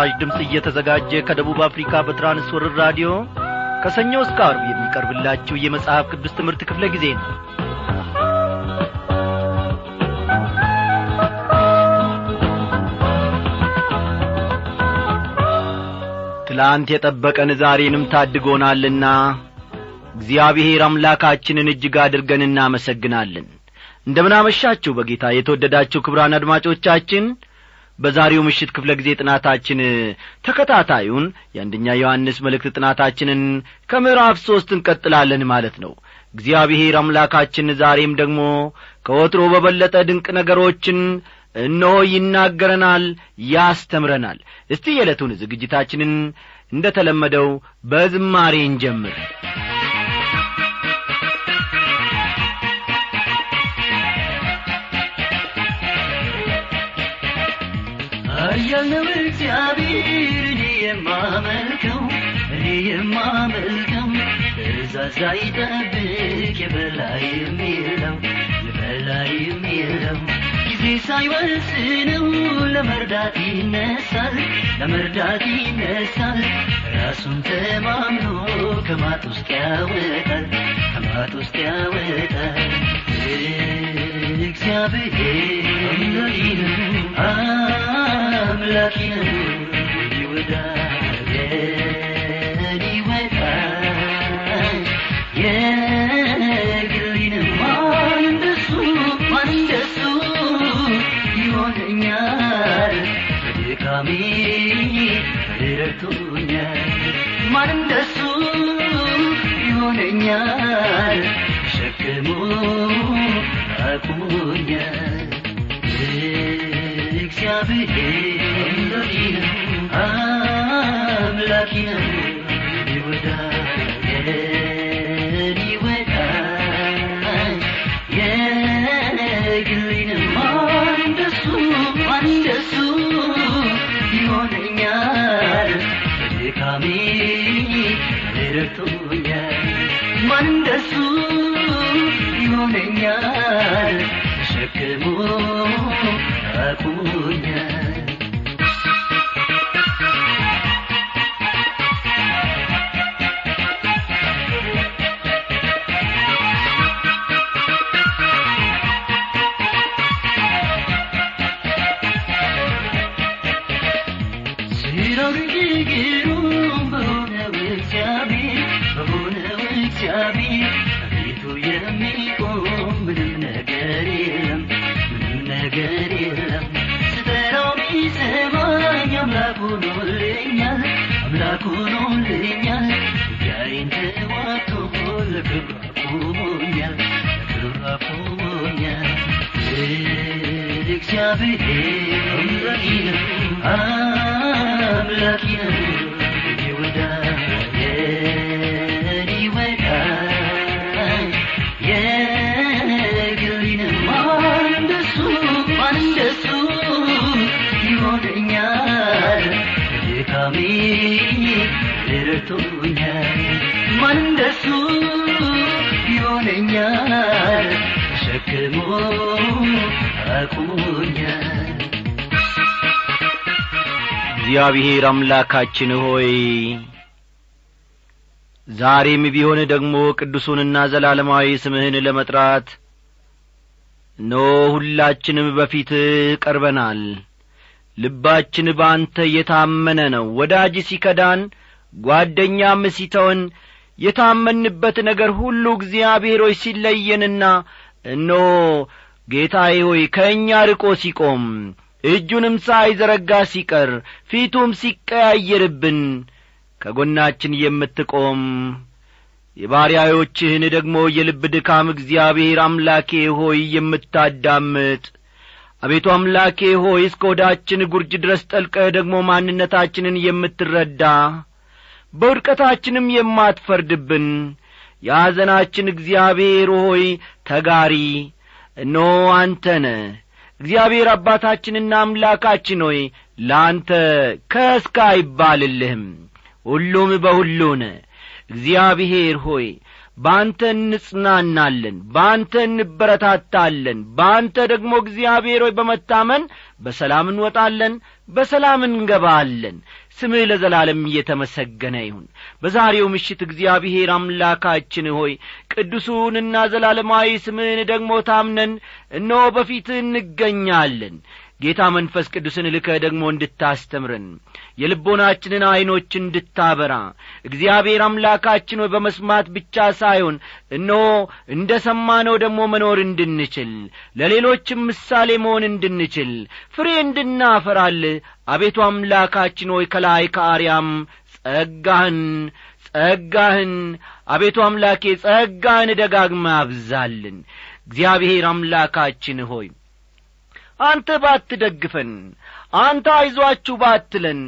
ይህ ምስራች ድምፅ እየተዘጋጀ ከደቡብ አፍሪካ በትራንስወርር ራዲዮ ከሰኞ እስከ አርብ የሚቀርብላችሁ የመጽሐፍ ቅዱስ ትምህርት ክፍለ ጊዜ ነው። ትላንት የጠበቀን ዛሬንም ታድጎናልና እግዚአብሔር አምላካችንን እጅግ አድርገን እናመሰግናለን። እንደምናመሻችሁ በጌታ የተወደዳችሁ ክብራን አድማጮቻችን በዛሬው ምሽት ክፍለ ጊዜ ጥናታችን ተከታታዩን የአንደኛ ዮሐንስ መልእክት ጥናታችንን ከምዕራፍ ሦስት እንቀጥላለን ማለት ነው። እግዚአብሔር አምላካችን ዛሬም ደግሞ ከወትሮ በበለጠ ድንቅ ነገሮችን እነሆ ይናገረናል ያስተምረናል። እስቲ የዕለቱን ዝግጅታችንን እንደ ተለመደው በዝማሬ እንጀምር ያለው እግዚአብሔር እኔ የማመልከው እኔ የማመልከው ትእዛዝ አይጠብቅ የበላይ የሚለው የበላይ የሚለው ጊዜ ሳይወስነው ለመርዳት ይነሳል ለመርዳት ይነሳል ራሱን ተማምኖ ከማጥ ውስጥ ያወጣል ከማጥ ውስጥ ያወጣል እግዚአብሔር አምላኪ ነው አምላኪ ነው ይወዳል የግሌ ነው ማን እንደሱ ማን እንደሱ ይሆነኛል በድካሜ ይሆነኛል ሸክሙ አቁሞኛል እግዚአብሔር አምላኪ ነው ረድቶኛል ማን እንደሱ ይሆነኛል አቁሞኛል እግዚአብሔር አምላኪ ነው አምላኪ ነው ይወዳል ይወዳል የግሌ ነው ማን እንደሱ ማን እግዚአብሔር አምላካችን ሆይ ዛሬም ቢሆን ደግሞ ቅዱሱንና ዘላለማዊ ስምህን ለመጥራት ኖ ሁላችንም በፊት ቀርበናል። ልባችን በአንተ የታመነ ነው። ወዳጅ ሲከዳን ጓደኛም ሲተወን የታመንበት ነገር ሁሉ እግዚአብሔር ሆይ ሲለየንና እኖ ጌታዬ ሆይ ከእኛ ርቆ ሲቆም እጁንም ሳይዘረጋ ሲቀር ፊቱም ሲቀያየርብን ከጐናችን የምትቆም። የባሪያዎችህን ደግሞ የልብ ድካም እግዚአብሔር አምላኬ ሆይ የምታዳምጥ። አቤቱ አምላኬ ሆይ እስከ ወዳችን ጒርጅ ድረስ ጠልቀህ ደግሞ ማንነታችንን የምትረዳ በውድቀታችንም የማትፈርድብን የሐዘናችን እግዚአብሔር ሆይ ተጋሪ እነሆ አንተነ እግዚአብሔር አባታችንና አምላካችን ሆይ ለአንተ ከስካ አይባልልህም ሁሉም በሁሉን። እግዚአብሔር ሆይ በአንተ እንጽናናለን በአንተ እንበረታታለን በአንተ ደግሞ እግዚአብሔር ሆይ በመታመን በሰላም እንወጣለን በሰላም እንገባለን ስምህ ለዘላለም እየተመሰገነ ይሁን። በዛሬው ምሽት እግዚአብሔር አምላካችን ሆይ ቅዱሱንና ዘላለማዊ ስምህን ደግሞ ታምነን እነሆ በፊትህ እንገኛለን ጌታ መንፈስ ቅዱስን ልከህ ደግሞ እንድታስተምረን የልቦናችንን ዐይኖች እንድታበራ እግዚአብሔር አምላካችን ሆይ በመስማት ብቻ ሳይሆን እነሆ እንደ ሰማነው ደግሞ መኖር እንድንችል ለሌሎችም ምሳሌ መሆን እንድንችል ፍሬ እንድናፈራል። አቤቱ አምላካችን ሆይ ከላይ ከአርያም ጸጋህን ጸጋህን አቤቱ አምላኬ ጸጋህን ደጋግመ አብዛልን። እግዚአብሔር አምላካችን ሆይ አንተ ባትደግፈን አንተ አይዟችሁ ባትለን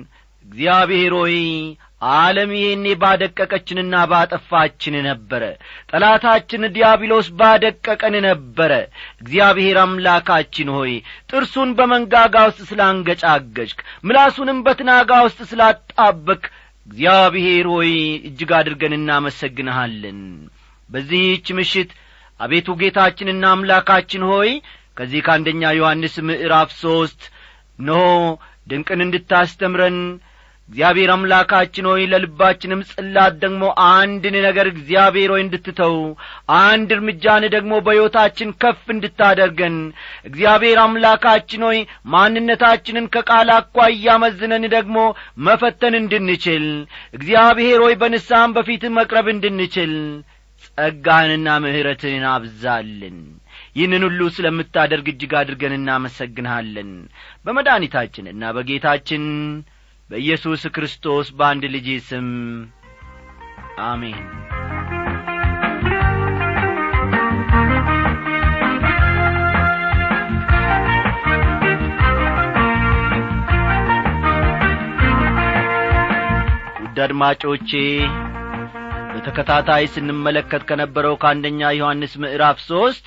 እግዚአብሔር ሆይ ዓለም ይህኔ ባደቀቀችንና ባጠፋችን ነበረ። ጠላታችን ዲያብሎስ ባደቀቀን ነበረ። እግዚአብሔር አምላካችን ሆይ ጥርሱን በመንጋጋ ውስጥ ስላንገጫገጭክ ምላሱንም በትናጋ ውስጥ ስላጣበቅ እግዚአብሔር ሆይ እጅግ አድርገን እናመሰግንሃለን። በዚህች ምሽት አቤቱ ጌታችንና አምላካችን ሆይ ከዚህ ከአንደኛ ዮሐንስ ምዕራፍ ሦስት ኖ ድንቅን እንድታስተምረን እግዚአብሔር አምላካችን ሆይ ለልባችንም ጽላት ደግሞ አንድን ነገር እግዚአብሔር ሆይ እንድትተው አንድ እርምጃን ደግሞ በሕይወታችን ከፍ እንድታደርገን እግዚአብሔር አምላካችን ሆይ ማንነታችንን ከቃል አኳያ መዝነን ደግሞ መፈተን እንድንችል እግዚአብሔር ሆይ በንስሐም በፊት መቅረብ እንድንችል ጸጋህንና ምሕረትህን አብዛልን ይህንን ሁሉ ስለምታደርግ እጅግ አድርገን እናመሰግንሃለን። በመድኃኒታችንና በጌታችን በኢየሱስ ክርስቶስ በአንድ ልጅ ስም አሜን። ውድ አድማጮቼ በተከታታይ ስንመለከት ከነበረው ከአንደኛ ዮሐንስ ምዕራፍ ሦስት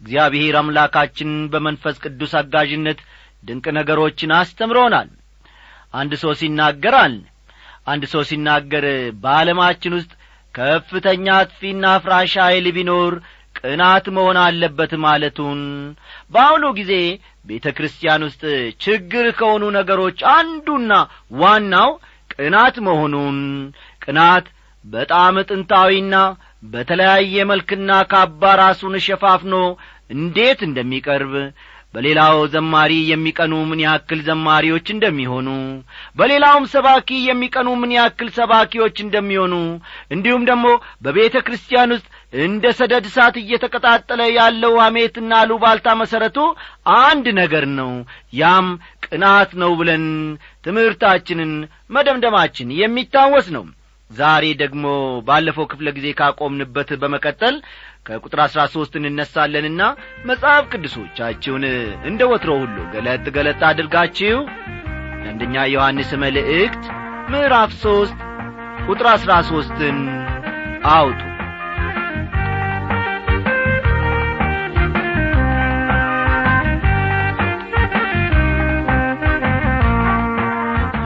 እግዚአብሔር አምላካችን በመንፈስ ቅዱስ አጋዥነት ድንቅ ነገሮችን አስተምሮናል። አንድ ሰው ሲናገራል አንድ ሰው ሲናገር በዓለማችን ውስጥ ከፍተኛ አጥፊና አፍራሽ ኃይል ቢኖር ቅናት መሆን አለበት ማለቱን። በአሁኑ ጊዜ ቤተ ክርስቲያን ውስጥ ችግር ከሆኑ ነገሮች አንዱና ዋናው ቅናት መሆኑን። ቅናት በጣም ጥንታዊና በተለያየ መልክና ካባ ራሱን ሸፋፍኖ እንዴት እንደሚቀርብ በሌላው ዘማሪ የሚቀኑ ምን ያክል ዘማሪዎች እንደሚሆኑ በሌላውም ሰባኪ የሚቀኑ ምን ያክል ሰባኪዎች እንደሚሆኑ እንዲሁም ደግሞ በቤተ ክርስቲያን ውስጥ እንደ ሰደድ እሳት እየተቀጣጠለ ያለው ሐሜትና ሉባልታ መሠረቱ አንድ ነገር ነው። ያም ቅናት ነው ብለን ትምህርታችንን መደምደማችን የሚታወስ ነው ዛሬ ደግሞ ባለፈው ክፍለ ጊዜ ካቆምንበት በመቀጠል ከቁጥር አሥራ ሦስት እንነሳለንና መጽሐፍ ቅዱሶቻችሁን እንደ ወትሮ ሁሉ ገለጥ ገለጥ አድርጋችሁ የአንደኛ ዮሐንስ መልእክት ምዕራፍ ሦስት ቁጥር አሥራ ሦስትን አውጡ።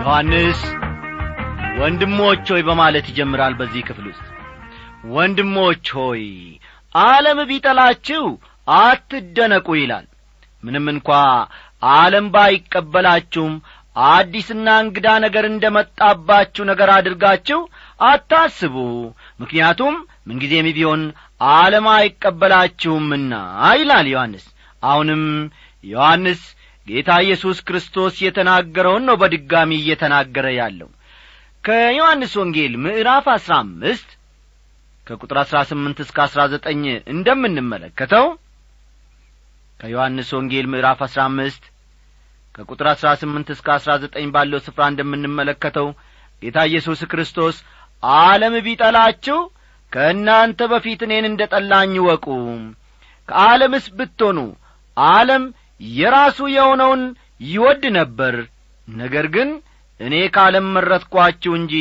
ዮሐንስ ወንድሞች ሆይ በማለት ይጀምራል በዚህ ክፍል ውስጥ። ወንድሞች ሆይ ዓለም ቢጠላችሁ አትደነቁ ይላል። ምንም እንኳ ዓለም ባይቀበላችሁም አዲስና እንግዳ ነገር እንደ መጣባችሁ ነገር አድርጋችሁ አታስቡ። ምክንያቱም ምንጊዜም ቢሆን ዓለም አይቀበላችሁምና ይላል ዮሐንስ። አሁንም ዮሐንስ ጌታ ኢየሱስ ክርስቶስ የተናገረውን ነው በድጋሚ እየተናገረ ያለው ከዮሐንስ ወንጌል ምዕራፍ አሥራ አምስት ከቁጥር አሥራ ስምንት እስከ አሥራ ዘጠኝ እንደምንመለከተው ከዮሐንስ ወንጌል ምዕራፍ አሥራ አምስት ከቁጥር አሥራ ስምንት እስከ አሥራ ዘጠኝ ባለው ስፍራ እንደምንመለከተው ጌታ ኢየሱስ ክርስቶስ ዓለም ቢጠላችሁ ከእናንተ በፊት እኔን እንደ ጠላኝ ወቁ ከዓለምስ ብትሆኑ ዓለም የራሱ የሆነውን ይወድ ነበር። ነገር ግን እኔ ከዓለም መረጥኳችሁ እንጂ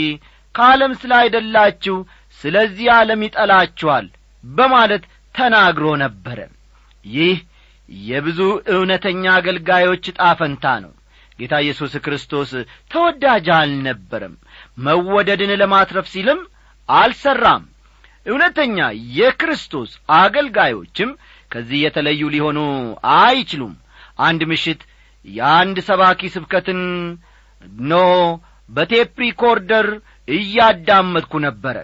ከዓለም ስላይደላችሁ ስለዚህ ዓለም ይጠላችኋል በማለት ተናግሮ ነበረ። ይህ የብዙ እውነተኛ አገልጋዮች ጣፈንታ ነው። ጌታ ኢየሱስ ክርስቶስ ተወዳጅ አልነበረም። መወደድን ለማትረፍ ሲልም አልሠራም እውነተኛ የክርስቶስ አገልጋዮችም ከዚህ የተለዩ ሊሆኑ አይችሉም። አንድ ምሽት የአንድ ሰባኪ ስብከትን ኖ በቴፕ ሪኮርደር እያዳመጥኩ ነበረ።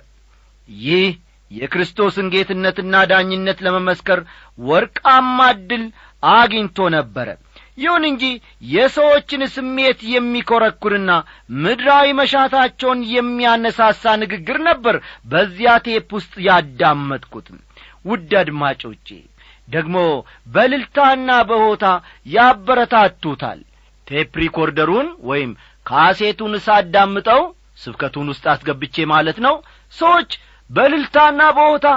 ይህ የክርስቶስን ጌትነትና ዳኝነት ለመመስከር ወርቃማ ዕድል አግኝቶ ነበረ። ይሁን እንጂ የሰዎችን ስሜት የሚኰረኩርና ምድራዊ መሻታቸውን የሚያነሳሳ ንግግር ነበር በዚያ ቴፕ ውስጥ ያዳመጥኩት። ውድ አድማጮቼ ደግሞ በእልልታና በሆታ ያበረታቱታል። ቴፕ ሪኮርደሩን ወይም ካሴቱን ሳዳምጠው ስብከቱን ውስጥ አስገብቼ ማለት ነው ሰዎች በእልልታና በሆታ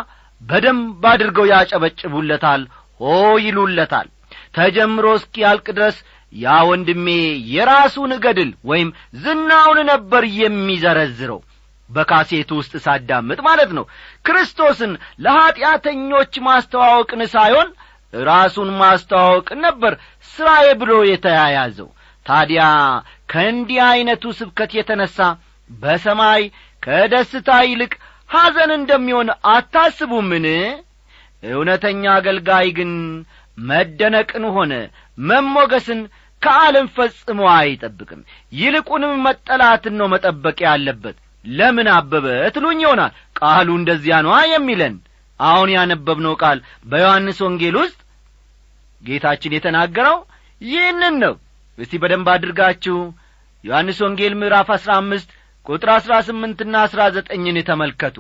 በደንብ አድርገው ያጨበጭቡለታል ሆ ይሉለታል። ተጀምሮ እስኪያልቅ ድረስ ያ ወንድሜ የራሱን ገድል ወይም ዝናውን ነበር የሚዘረዝረው። በካሴቱ ውስጥ ሳዳምጥ ማለት ነው። ክርስቶስን ለኀጢአተኞች ማስተዋወቅን ሳይሆን ራሱን ማስተዋወቅን ነበር ሥራዬ ብሎ የተያያዘው ታዲያ ከእንዲህ ዐይነቱ ስብከት የተነሣ በሰማይ ከደስታ ይልቅ ሐዘን እንደሚሆን አታስቡምን? እውነተኛ አገልጋይ ግን መደነቅን ሆነ መሞገስን ከዓለም ፈጽሞ አይጠብቅም። ይልቁንም መጠላትን ነው መጠበቅ ያለበት። ለምን አበበ ትሉኝ ይሆናል። ቃሉ እንደዚያ ነዋ የሚለን። አሁን ያነበብነው ቃል በዮሐንስ ወንጌል ውስጥ ጌታችን የተናገረው ይህንን ነው እስቲ በደንብ አድርጋችሁ ዮሐንስ ወንጌል ምዕራፍ አሥራ አምስት ቁጥር አሥራ ስምንትና አሥራ ዘጠኝን ተመልከቱ።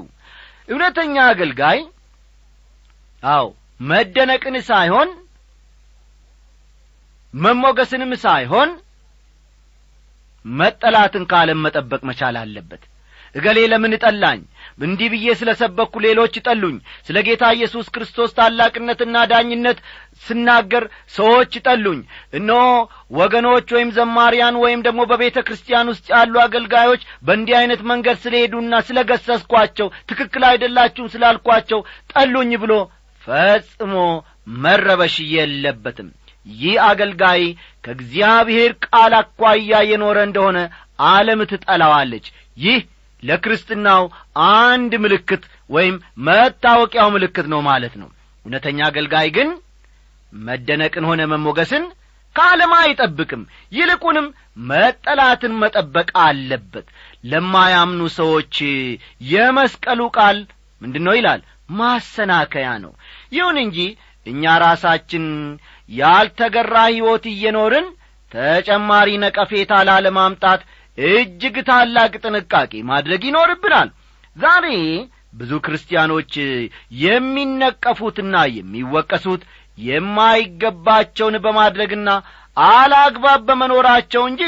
እውነተኛ አገልጋይ? አው መደነቅን ሳይሆን መሞገስንም ሳይሆን መጠላትን ካለም መጠበቅ መቻል አለበት እገሌ ለምን ጠላኝ? እንዲህ ብዬ ስለ ሰበኩ ሌሎች ጠሉኝ። ስለ ጌታ ኢየሱስ ክርስቶስ ታላቅነትና ዳኝነት ስናገር ሰዎች ጠሉኝ። እነሆ ወገኖች ወይም ዘማሪያን ወይም ደግሞ በቤተ ክርስቲያን ውስጥ ያሉ አገልጋዮች በእንዲህ ዐይነት መንገድ ስለ ሄዱና ስለ ገሰስኳቸው ትክክል አይደላችሁም ስላልኳቸው ጠሉኝ ብሎ ፈጽሞ መረበሽ የለበትም። ይህ አገልጋይ ከእግዚአብሔር ቃል አኳያ የኖረ እንደሆነ ዓለም ትጠላዋለች። ይህ ለክርስትናው አንድ ምልክት ወይም መታወቂያው ምልክት ነው ማለት ነው። እውነተኛ አገልጋይ ግን መደነቅን ሆነ መሞገስን ከዓለም አይጠብቅም። ይልቁንም መጠላትን መጠበቅ አለበት። ለማያምኑ ሰዎች የመስቀሉ ቃል ምንድን ነው ይላል? ማሰናከያ ነው። ይሁን እንጂ እኛ ራሳችን ያልተገራ ሕይወት እየኖርን ተጨማሪ ነቀፌታ ላለማምጣት እጅግ ታላቅ ጥንቃቄ ማድረግ ይኖርብናል። ዛሬ ብዙ ክርስቲያኖች የሚነቀፉትና የሚወቀሱት የማይገባቸውን በማድረግና አላግባብ በመኖራቸው እንጂ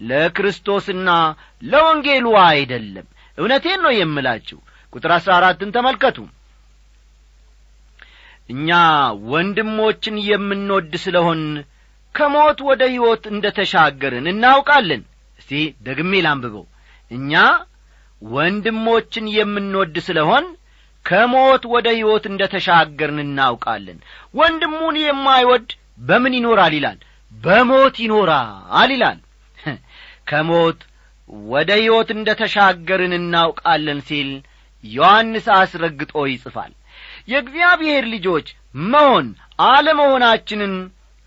ለክርስቶስና ለወንጌሉ አይደለም። እውነቴን ነው የምላችሁ። ቁጥር አሥራ አራትን ተመልከቱ። እኛ ወንድሞችን የምንወድ ስለሆን ከሞት ወደ ሕይወት እንደ ተሻገርን እናውቃለን እስቲ ደግሜ ላንብበው። እኛ ወንድሞችን የምንወድ ስለሆን ከሞት ወደ ሕይወት እንደ ተሻገርን እናውቃለን። ወንድሙን የማይወድ በምን ይኖራል ይላል? በሞት ይኖራል ይላል። ከሞት ወደ ሕይወት እንደ ተሻገርን እናውቃለን ሲል ዮሐንስ አስረግጦ ይጽፋል። የእግዚአብሔር ልጆች መሆን አለመሆናችንን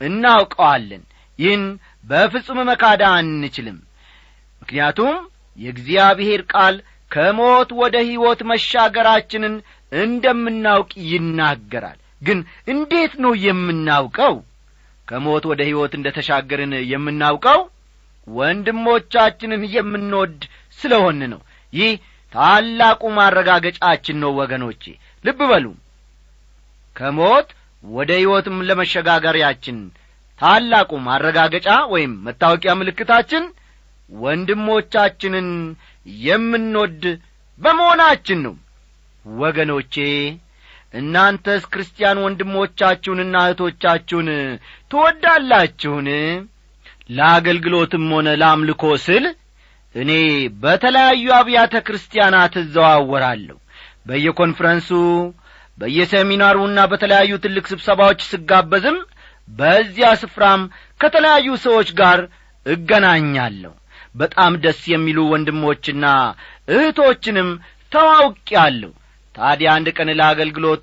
እናውቀዋለን። ይህን በፍጹም መካዳ አንችልም ምክንያቱም የእግዚአብሔር ቃል ከሞት ወደ ሕይወት መሻገራችንን እንደምናውቅ ይናገራል። ግን እንዴት ነው የምናውቀው? ከሞት ወደ ሕይወት እንደ ተሻገርን የምናውቀው ወንድሞቻችንን የምንወድ ስለሆን ነው። ይህ ታላቁ ማረጋገጫችን ነው ወገኖቼ። ልብ በሉ። ከሞት ወደ ሕይወትም ለመሸጋገሪያችን ታላቁ ማረጋገጫ ወይም መታወቂያ ምልክታችን ወንድሞቻችንን የምንወድ በመሆናችን ነው። ወገኖቼ እናንተስ ክርስቲያን ወንድሞቻችሁንና እህቶቻችሁን ትወዳላችሁን? ለአገልግሎትም ሆነ ለአምልኮ ስል እኔ በተለያዩ አብያተ ክርስቲያናት እዘዋወራለሁ። በየኮንፈረንሱ በየሴሚናሩና በተለያዩ ትልቅ ስብሰባዎች ስጋበዝም በዚያ ስፍራም ከተለያዩ ሰዎች ጋር እገናኛለሁ በጣም ደስ የሚሉ ወንድሞችና እህቶችንም ተዋውቄአለሁ። ታዲያ አንድ ቀን ለአገልግሎት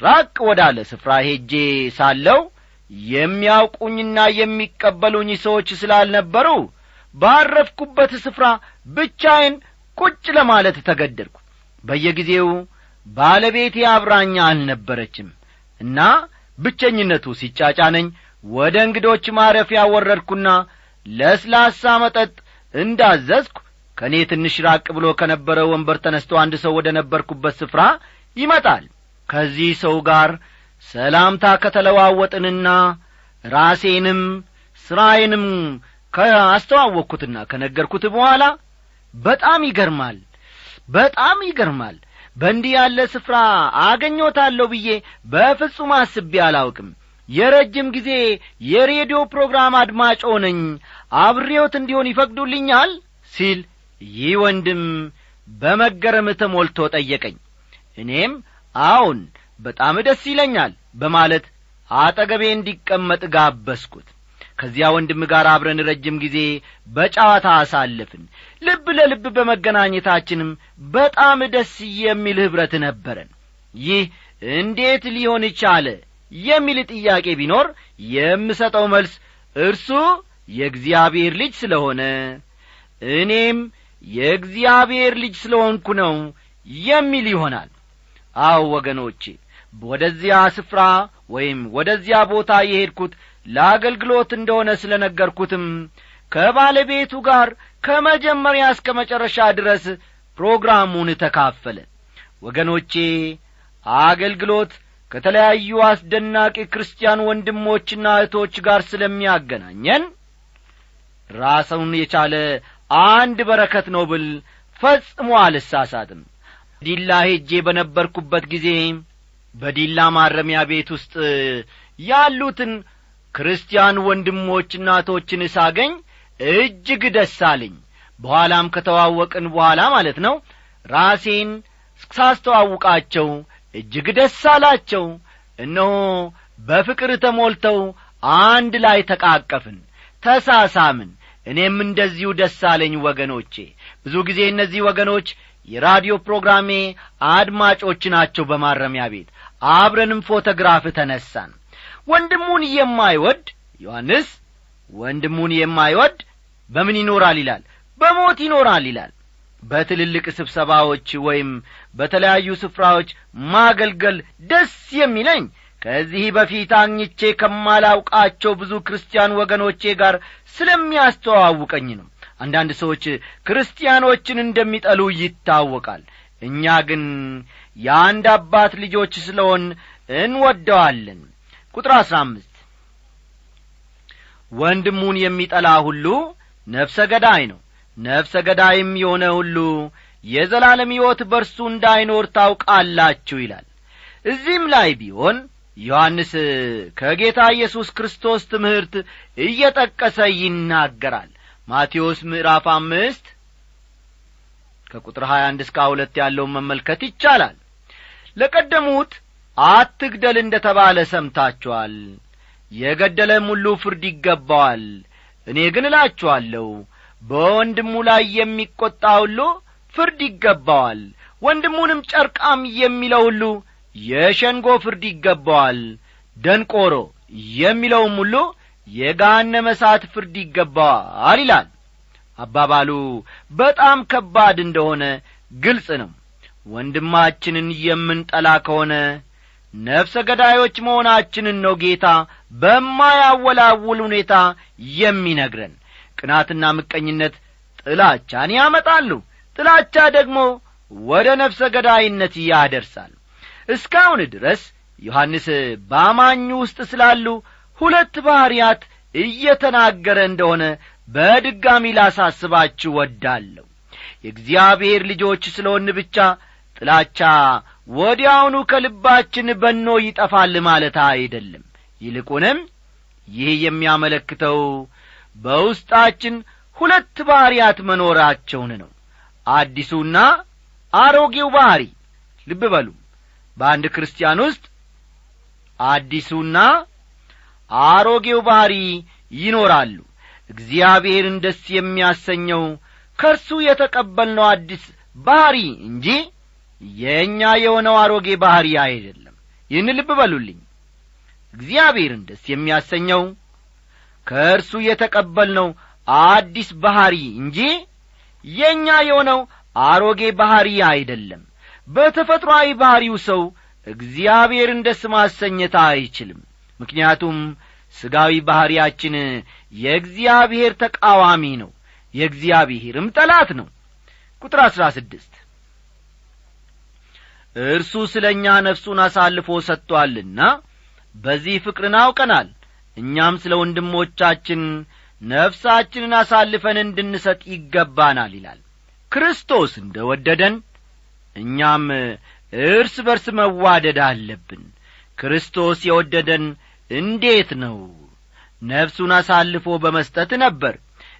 ራቅ ወዳለ ስፍራ ሄጄ ሳለው የሚያውቁኝና የሚቀበሉኝ ሰዎች ስላልነበሩ ባረፍኩበት ስፍራ ብቻዬን ቁጭ ለማለት ተገደድኩ። በየጊዜው ባለቤቴ አብራኛ አልነበረችም እና ብቸኝነቱ ሲጫጫነኝ ወደ እንግዶች ማረፊያ ወረድኩና ለስላሳ መጠጥ እንዳዘዝኩ ከእኔ ትንሽ ራቅ ብሎ ከነበረ ወንበር ተነስቶ አንድ ሰው ወደ ነበርኩበት ስፍራ ይመጣል። ከዚህ ሰው ጋር ሰላምታ ከተለዋወጥንና ራሴንም ሥራዬንም ከአስተዋወቅኩትና ከነገርኩት በኋላ በጣም ይገርማል በጣም ይገርማል። በእንዲህ ያለ ስፍራ አገኘታለሁ ብዬ በፍጹም አስቤ አላውቅም የረጅም ጊዜ የሬዲዮ ፕሮግራም አድማጮ ነኝ። አብሬዎት እንዲሆን ይፈቅዱልኛል? ሲል ይህ ወንድም በመገረም ተሞልቶ ጠየቀኝ። እኔም አዎን በጣም ደስ ይለኛል በማለት አጠገቤ እንዲቀመጥ ጋበስኩት ከዚያ ወንድም ጋር አብረን ረጅም ጊዜ በጨዋታ አሳለፍን ልብ ለልብ በመገናኘታችንም በጣም ደስ የሚል ኅብረት ነበረን። ይህ እንዴት ሊሆን ቻለ የሚል ጥያቄ ቢኖር የምሰጠው መልስ እርሱ የእግዚአብሔር ልጅ ስለሆነ እኔም የእግዚአብሔር ልጅ ስለሆንኩ ነው የሚል ይሆናል። አው ወገኖቼ ወደዚያ ስፍራ ወይም ወደዚያ ቦታ የሄድኩት ለአገልግሎት እንደሆነ ስለ ነገርኩትም ከባለቤቱ ጋር ከመጀመሪያ እስከ መጨረሻ ድረስ ፕሮግራሙን ተካፈለ። ወገኖቼ አገልግሎት ከተለያዩ አስደናቂ ክርስቲያን ወንድሞችና እህቶች ጋር ስለሚያገናኘን ራሰውን የቻለ አንድ በረከት ነው ብል ፈጽሞ አልሳሳትም። ዲላ ሄጄ በነበርኩበት ጊዜ በዲላ ማረሚያ ቤት ውስጥ ያሉትን ክርስቲያን ወንድሞችና እህቶችን ሳገኝ እጅግ ደስ አለኝ። በኋላም ከተዋወቅን በኋላ ማለት ነው ራሴን ሳስተዋውቃቸው እጅግ ደስ አላቸው። እነሆ በፍቅር ተሞልተው አንድ ላይ ተቃቀፍን ተሳሳምን። እኔም እንደዚሁ ደስ አለኝ ወገኖቼ። ብዙ ጊዜ እነዚህ ወገኖች የራዲዮ ፕሮግራሜ አድማጮች ናቸው በማረሚያ ቤት። አብረንም ፎቶግራፍ ተነሳን። ወንድሙን የማይወድ ዮሐንስ ወንድሙን የማይወድ በምን ይኖራል ይላል? በሞት ይኖራል ይላል በትልልቅ ስብሰባዎች ወይም በተለያዩ ስፍራዎች ማገልገል ደስ የሚለኝ ከዚህ በፊት አግኝቼ ከማላውቃቸው ብዙ ክርስቲያን ወገኖቼ ጋር ስለሚያስተዋውቀኝ ነው። አንዳንድ ሰዎች ክርስቲያኖችን እንደሚጠሉ ይታወቃል። እኛ ግን የአንድ አባት ልጆች ስለሆን እንወደዋለን። ቁጥር አሥራ አምስት ወንድሙን የሚጠላ ሁሉ ነፍሰ ገዳይ ነው ነፍሰ ገዳይም የሆነ ሁሉ የዘላለም ሕይወት በርሱ እንዳይኖር ታውቃላችሁ ይላል። እዚህም ላይ ቢሆን ዮሐንስ ከጌታ ኢየሱስ ክርስቶስ ትምህርት እየጠቀሰ ይናገራል። ማቴዎስ ምዕራፍ አምስት ከቁጥር ሀያ አንድ እስከ ሁለት ያለውን መመልከት ይቻላል። ለቀደሙት አትግደል እንደ ተባለ ሰምታችኋል። የገደለም ሁሉ ፍርድ ይገባዋል። እኔ ግን እላችኋለሁ በወንድሙ ላይ የሚቈጣ ሁሉ ፍርድ ይገባዋል። ወንድሙንም ጨርቃም የሚለው ሁሉ የሸንጎ ፍርድ ይገባዋል። ደንቆሮ የሚለውም ሁሉ የጋነመ እሳት ፍርድ ይገባዋል ይላል። አባባሉ በጣም ከባድ እንደሆነ ግልጽ ነው። ወንድማችንን የምንጠላ ከሆነ ነፍሰ ገዳዮች መሆናችንን ነው ጌታ በማያወላውል ሁኔታ የሚነግረን ቅናትና ምቀኝነት ጥላቻን ያመጣሉ። ጥላቻ ደግሞ ወደ ነፍሰ ገዳይነት ያደርሳል። እስካሁን ድረስ ዮሐንስ በአማኙ ውስጥ ስላሉ ሁለት ባሕርያት እየተናገረ እንደሆነ በድጋሚ ላሳስባችሁ ወዳለሁ የእግዚአብሔር ልጆች ስለሆን ብቻ ጥላቻ ወዲያውኑ ከልባችን በኖ ይጠፋል ማለት አይደለም። ይልቁንም ይህ የሚያመለክተው በውስጣችን ሁለት ባሕርያት መኖራቸውን ነው። አዲሱና አሮጌው ባሕሪ ልብ በሉ። በአንድ ክርስቲያን ውስጥ አዲሱና አሮጌው ባሕሪ ይኖራሉ። እግዚአብሔርን ደስ የሚያሰኘው ከእርሱ የተቀበልነው አዲስ ባሕሪ እንጂ የእኛ የሆነው አሮጌ ባሕሪ አይደለም። ይህን ልብ በሉልኝ። እግዚአብሔርን ደስ የሚያሰኘው ከእርሱ የተቀበልነው አዲስ ባሕሪ እንጂ የእኛ የሆነው አሮጌ ባሕሪ አይደለም። በተፈጥሮአዊ ባሕሪው ሰው እግዚአብሔርን ደስ ማሰኘት አይችልም። ምክንያቱም ሥጋዊ ባሕሪያችን የእግዚአብሔር ተቃዋሚ ነው የእግዚአብሔርም ጠላት ነው። ቁጥር አሥራ ስድስት እርሱ ስለ እኛ ነፍሱን አሳልፎ ሰጥቶአልና በዚህ ፍቅርን አውቀናል እኛም ስለ ወንድሞቻችን ነፍሳችንን አሳልፈን እንድንሰጥ ይገባናል ይላል። ክርስቶስ እንደ ወደደን እኛም እርስ በርስ መዋደድ አለብን። ክርስቶስ የወደደን እንዴት ነው? ነፍሱን አሳልፎ በመስጠት ነበር።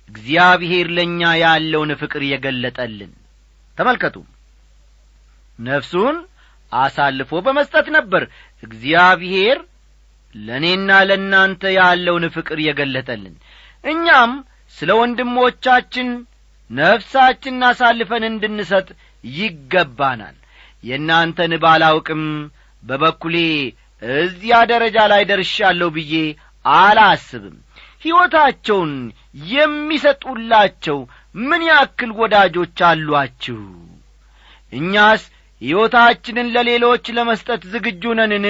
እግዚአብሔር ለእኛ ያለውን ፍቅር የገለጠልን። ተመልከቱ። ነፍሱን አሳልፎ በመስጠት ነበር። እግዚአብሔር ለእኔና ለእናንተ ያለውን ፍቅር የገለጠልን። እኛም ስለ ወንድሞቻችን ነፍሳችንን አሳልፈን እንድንሰጥ ይገባናል። የእናንተን ባላውቅም በበኩሌ እዚያ ደረጃ ላይ ደርሻለሁ ብዬ አላስብም። ሕይወታቸውን የሚሰጡላቸው ምን ያክል ወዳጆች አሏችሁ? እኛስ ሕይወታችንን ለሌሎች ለመስጠት ዝግጁ ነንን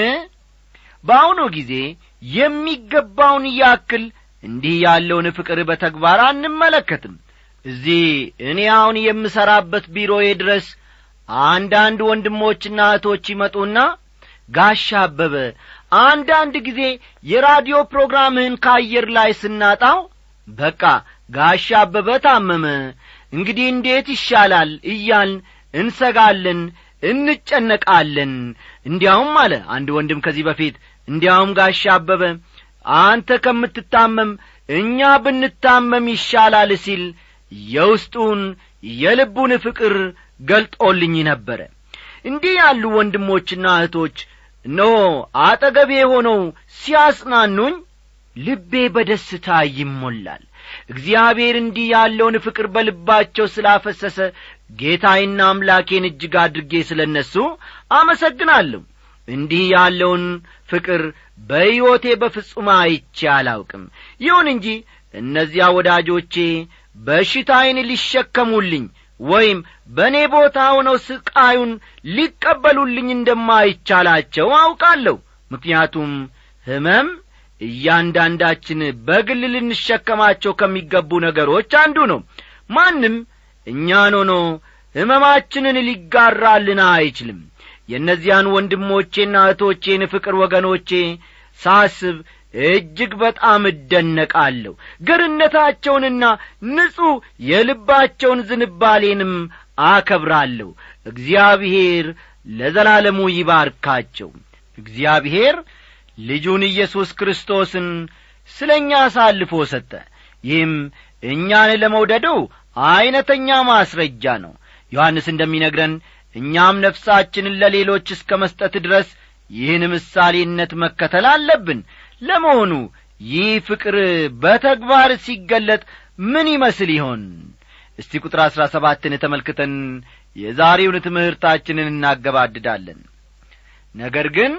በአሁኑ ጊዜ የሚገባውን ያክል እንዲህ ያለውን ፍቅር በተግባር አንመለከትም። እዚህ እኔ አሁን የምሠራበት ቢሮዬ ድረስ አንዳንድ ወንድሞችና እህቶች ይመጡና ጋሻ አበበ አንዳንድ ጊዜ የራዲዮ ፕሮግራምህን ከአየር ላይ ስናጣው በቃ ጋሻ አበበ ታመመ እንግዲህ እንዴት ይሻላል እያልን እንሰጋለን እንጨነቃለን። እንዲያውም አለ አንድ ወንድም ከዚህ በፊት እንዲያውም ጋሻ አበበ አንተ ከምትታመም እኛ ብንታመም ይሻላል ሲል የውስጡን የልቡን ፍቅር ገልጦልኝ ነበረ። እንዲህ ያሉ ወንድሞችና እህቶች እነሆ አጠገቤ ሆነው ሲያጽናኑኝ ልቤ በደስታ ይሞላል። እግዚአብሔር እንዲህ ያለውን ፍቅር በልባቸው ስላፈሰሰ ጌታዬና አምላኬን እጅግ አድርጌ ስለ እነሱ አመሰግናለሁ እንዲህ ያለውን ፍቅር በሕይወቴ በፍጹም አይቼ አላውቅም። ይሁን እንጂ እነዚያ ወዳጆቼ በሽታዬን ሊሸከሙልኝ ወይም በእኔ ቦታ ሆነው ስቃዩን ሊቀበሉልኝ እንደማይቻላቸው አውቃለሁ። ምክንያቱም ሕመም እያንዳንዳችን በግል ልንሸከማቸው ከሚገቡ ነገሮች አንዱ ነው። ማንም እኛን ሆኖ ሕመማችንን ሊጋራልን አይችልም የእነዚያን ወንድሞቼና እህቶቼን ፍቅር ወገኖቼ ሳስብ እጅግ በጣም እደነቃለሁ። ገርነታቸውንና ንጹሕ የልባቸውን ዝንባሌንም አከብራለሁ። እግዚአብሔር ለዘላለሙ ይባርካቸው። እግዚአብሔር ልጁን ኢየሱስ ክርስቶስን ስለ እኛ አሳልፎ ሰጠ። ይህም እኛን ለመውደዱ ዐይነተኛ ማስረጃ ነው። ዮሐንስ እንደሚነግረን እኛም ነፍሳችንን ለሌሎች እስከ መስጠት ድረስ ይህን ምሳሌነት መከተል አለብን። ለመሆኑ ይህ ፍቅር በተግባር ሲገለጥ ምን ይመስል ይሆን? እስቲ ቁጥር አሥራ ሰባትን ተመልክተን የዛሬውን ትምህርታችንን እናገባድዳለን። ነገር ግን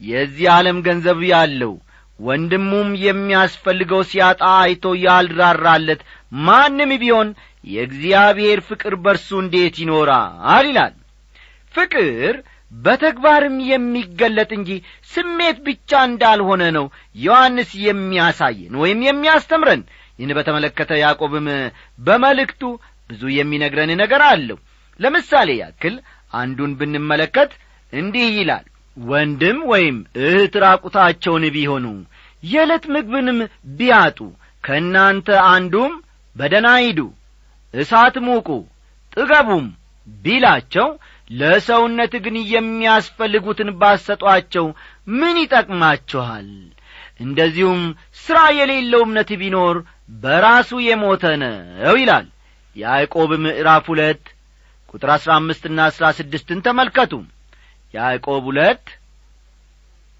የዚህ ዓለም ገንዘብ ያለው ወንድሙም የሚያስፈልገው ሲያጣ አይቶ ያልራራለት ማንም ቢሆን የእግዚአብሔር ፍቅር በርሱ እንዴት ይኖራል? ይላል ፍቅር በተግባርም የሚገለጥ እንጂ ስሜት ብቻ እንዳልሆነ ነው ዮሐንስ የሚያሳየን ወይም የሚያስተምረን። ይህን በተመለከተ ያዕቆብም በመልእክቱ ብዙ የሚነግረን ነገር አለው። ለምሳሌ ያክል አንዱን ብንመለከት እንዲህ ይላል ወንድም ወይም እህት ራቁታቸውን ቢሆኑ የዕለት ምግብንም ቢያጡ ከእናንተ አንዱም በደና ሂዱ እሳት ሙቁ ጥገቡም ቢላቸው ለሰውነት ግን የሚያስፈልጉትን ባሰጧቸው ምን ይጠቅማችኋል? እንደዚሁም ሥራ የሌለው እምነት ቢኖር በራሱ የሞተ ነው ይላል ያዕቆብ ምዕራፍ ሁለት ቁጥር አሥራ አምስትና አሥራ ስድስትን ተመልከቱ። ያዕቆብ ሁለት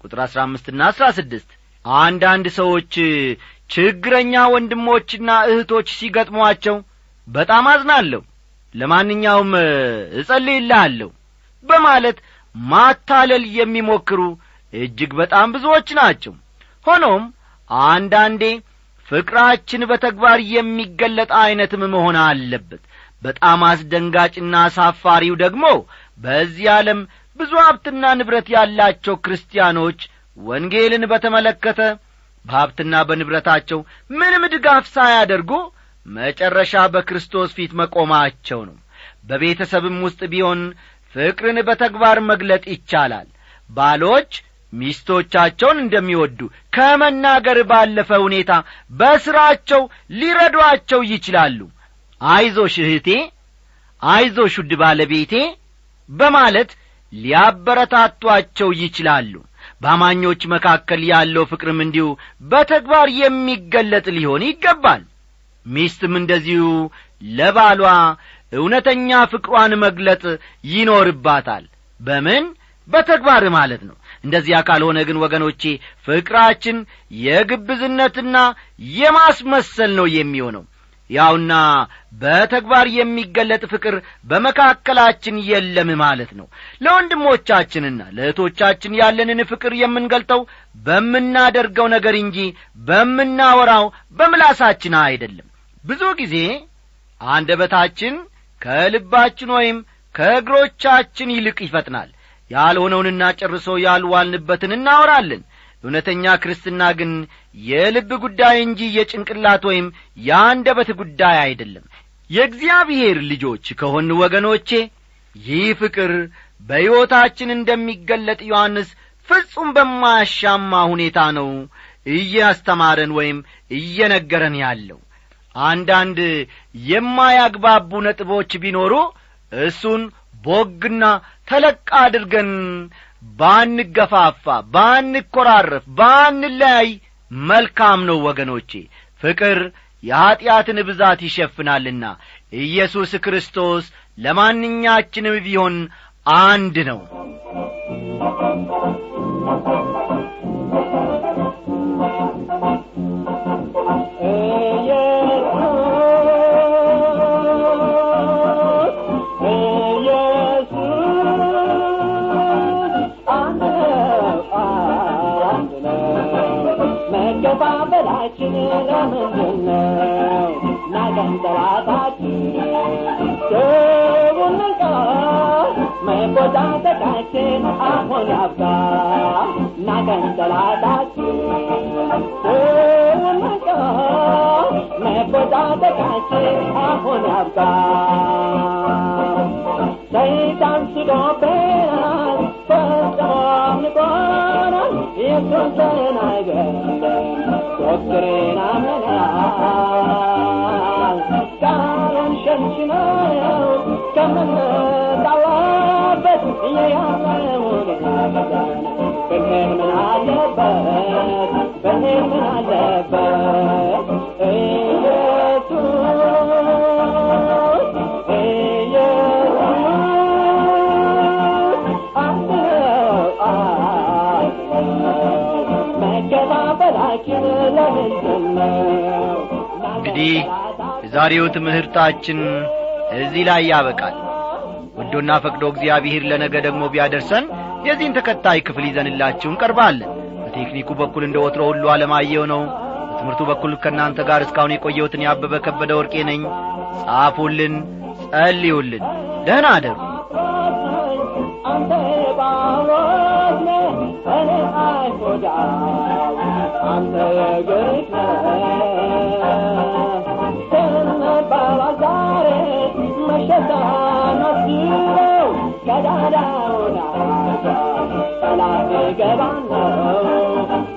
ቁጥር አሥራ አምስትና አሥራ ስድስት አንዳንድ ሰዎች ችግረኛ ወንድሞችና እህቶች ሲገጥሟቸው በጣም አዝናለሁ ለማንኛውም እጸልይልሃለሁ በማለት ማታለል የሚሞክሩ እጅግ በጣም ብዙዎች ናቸው። ሆኖም አንዳንዴ ፍቅራችን በተግባር የሚገለጥ ዐይነትም መሆን አለበት። በጣም አስደንጋጭና አሳፋሪው ደግሞ በዚህ ዓለም ብዙ ሀብትና ንብረት ያላቸው ክርስቲያኖች ወንጌልን በተመለከተ በሀብትና በንብረታቸው ምንም ድጋፍ ሳያደርጉ መጨረሻ በክርስቶስ ፊት መቆማቸው ነው። በቤተሰብም ውስጥ ቢሆን ፍቅርን በተግባር መግለጥ ይቻላል። ባሎች ሚስቶቻቸውን እንደሚወዱ ከመናገር ባለፈ ሁኔታ በሥራቸው ሊረዷቸው ይችላሉ። አይዞሽ እህቴ አይዞሽ ውድ ባለቤቴ በማለት ሊያበረታቷቸው ይችላሉ። በአማኞች መካከል ያለው ፍቅርም እንዲሁ በተግባር የሚገለጥ ሊሆን ይገባል ሚስትም እንደዚሁ ለባሏ እውነተኛ ፍቅሯን መግለጥ ይኖርባታል። በምን? በተግባር ማለት ነው። እንደዚያ ካልሆነ ግን ወገኖቼ ፍቅራችን የግብዝነትና የማስመሰል ነው የሚሆነው። ያውና በተግባር የሚገለጥ ፍቅር በመካከላችን የለም ማለት ነው። ለወንድሞቻችንና ለእህቶቻችን ያለንን ፍቅር የምንገልጠው በምናደርገው ነገር እንጂ በምናወራው በምላሳችን አይደለም ብዙ ጊዜ አንደበታችን ከልባችን ወይም ከእግሮቻችን ይልቅ ይፈጥናል። ያልሆነውንና ጨርሶ ያልዋልንበትን እናወራለን። እውነተኛ ክርስትና ግን የልብ ጉዳይ እንጂ የጭንቅላት ወይም የአንደበት ጉዳይ አይደለም። የእግዚአብሔር ልጆች ከሆን ወገኖቼ ይህ ፍቅር በሕይወታችን እንደሚገለጥ ዮሐንስ ፍጹም በማያሻማ ሁኔታ ነው እያስተማረን ወይም እየነገረን ያለው አንዳንድ የማያግባቡ ነጥቦች ቢኖሩ እሱን ቦግና ተለቅ አድርገን ባንገፋፋ ባንኰራረፍ ባንለያይ መልካም ነው ወገኖቼ። ፍቅር የኀጢአትን ብዛት ይሸፍናልና ኢየሱስ ክርስቶስ ለማንኛችንም ቢሆን አንድ ነው መከፋፈላችን ለምንድን ነው ናገንጠላታችን ሰውን መንቀር መቆጣጠቃችን አሁን ያብቃ ናገንጠላታችን ሰውን መንቀር መቆጣጠቃችን አሁን ያብቃ ሰይጣን ስዶብናል የሱን ተናገረን ዶክትሪን አምነናል ቃሉን ሸንሽነው ከምንጣላበት እየያዝነውን ገዛን ብንሄድ ምን አለበት ብንሄድ ምን አለበት እንግዲህ የዛሬው ትምህርታችን እዚህ ላይ ያበቃል። ወዶና ፈቅዶ እግዚአብሔር ለነገ ደግሞ ቢያደርሰን የዚህን ተከታይ ክፍል ይዘንላችሁ እንቀርባለን። በቴክኒኩ በኩል እንደ ወትሮ ሁሉ አለማየው ነው። በትምህርቱ በኩል ከእናንተ ጋር እስካሁን የቆየሁትን ያበበ ከበደ ወርቄ ነኝ። ጻፉልን ጸልዩልን። ደህና አደሩ። አንተ ጳውሎስ ነህ፣ እኔ አይሁድ አንተ ቀዳዳውን አዛ ጠላት ሊገባን ነው፣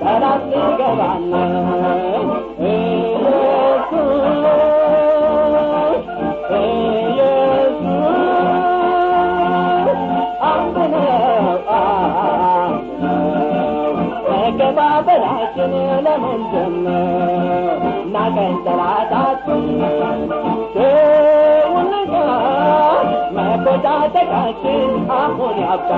ጠላት ሊገባን ለምንድን ነው ናቀን ጠላታችን ሰውን ነገር መቆጣጠቃችን አሁን ያብቃ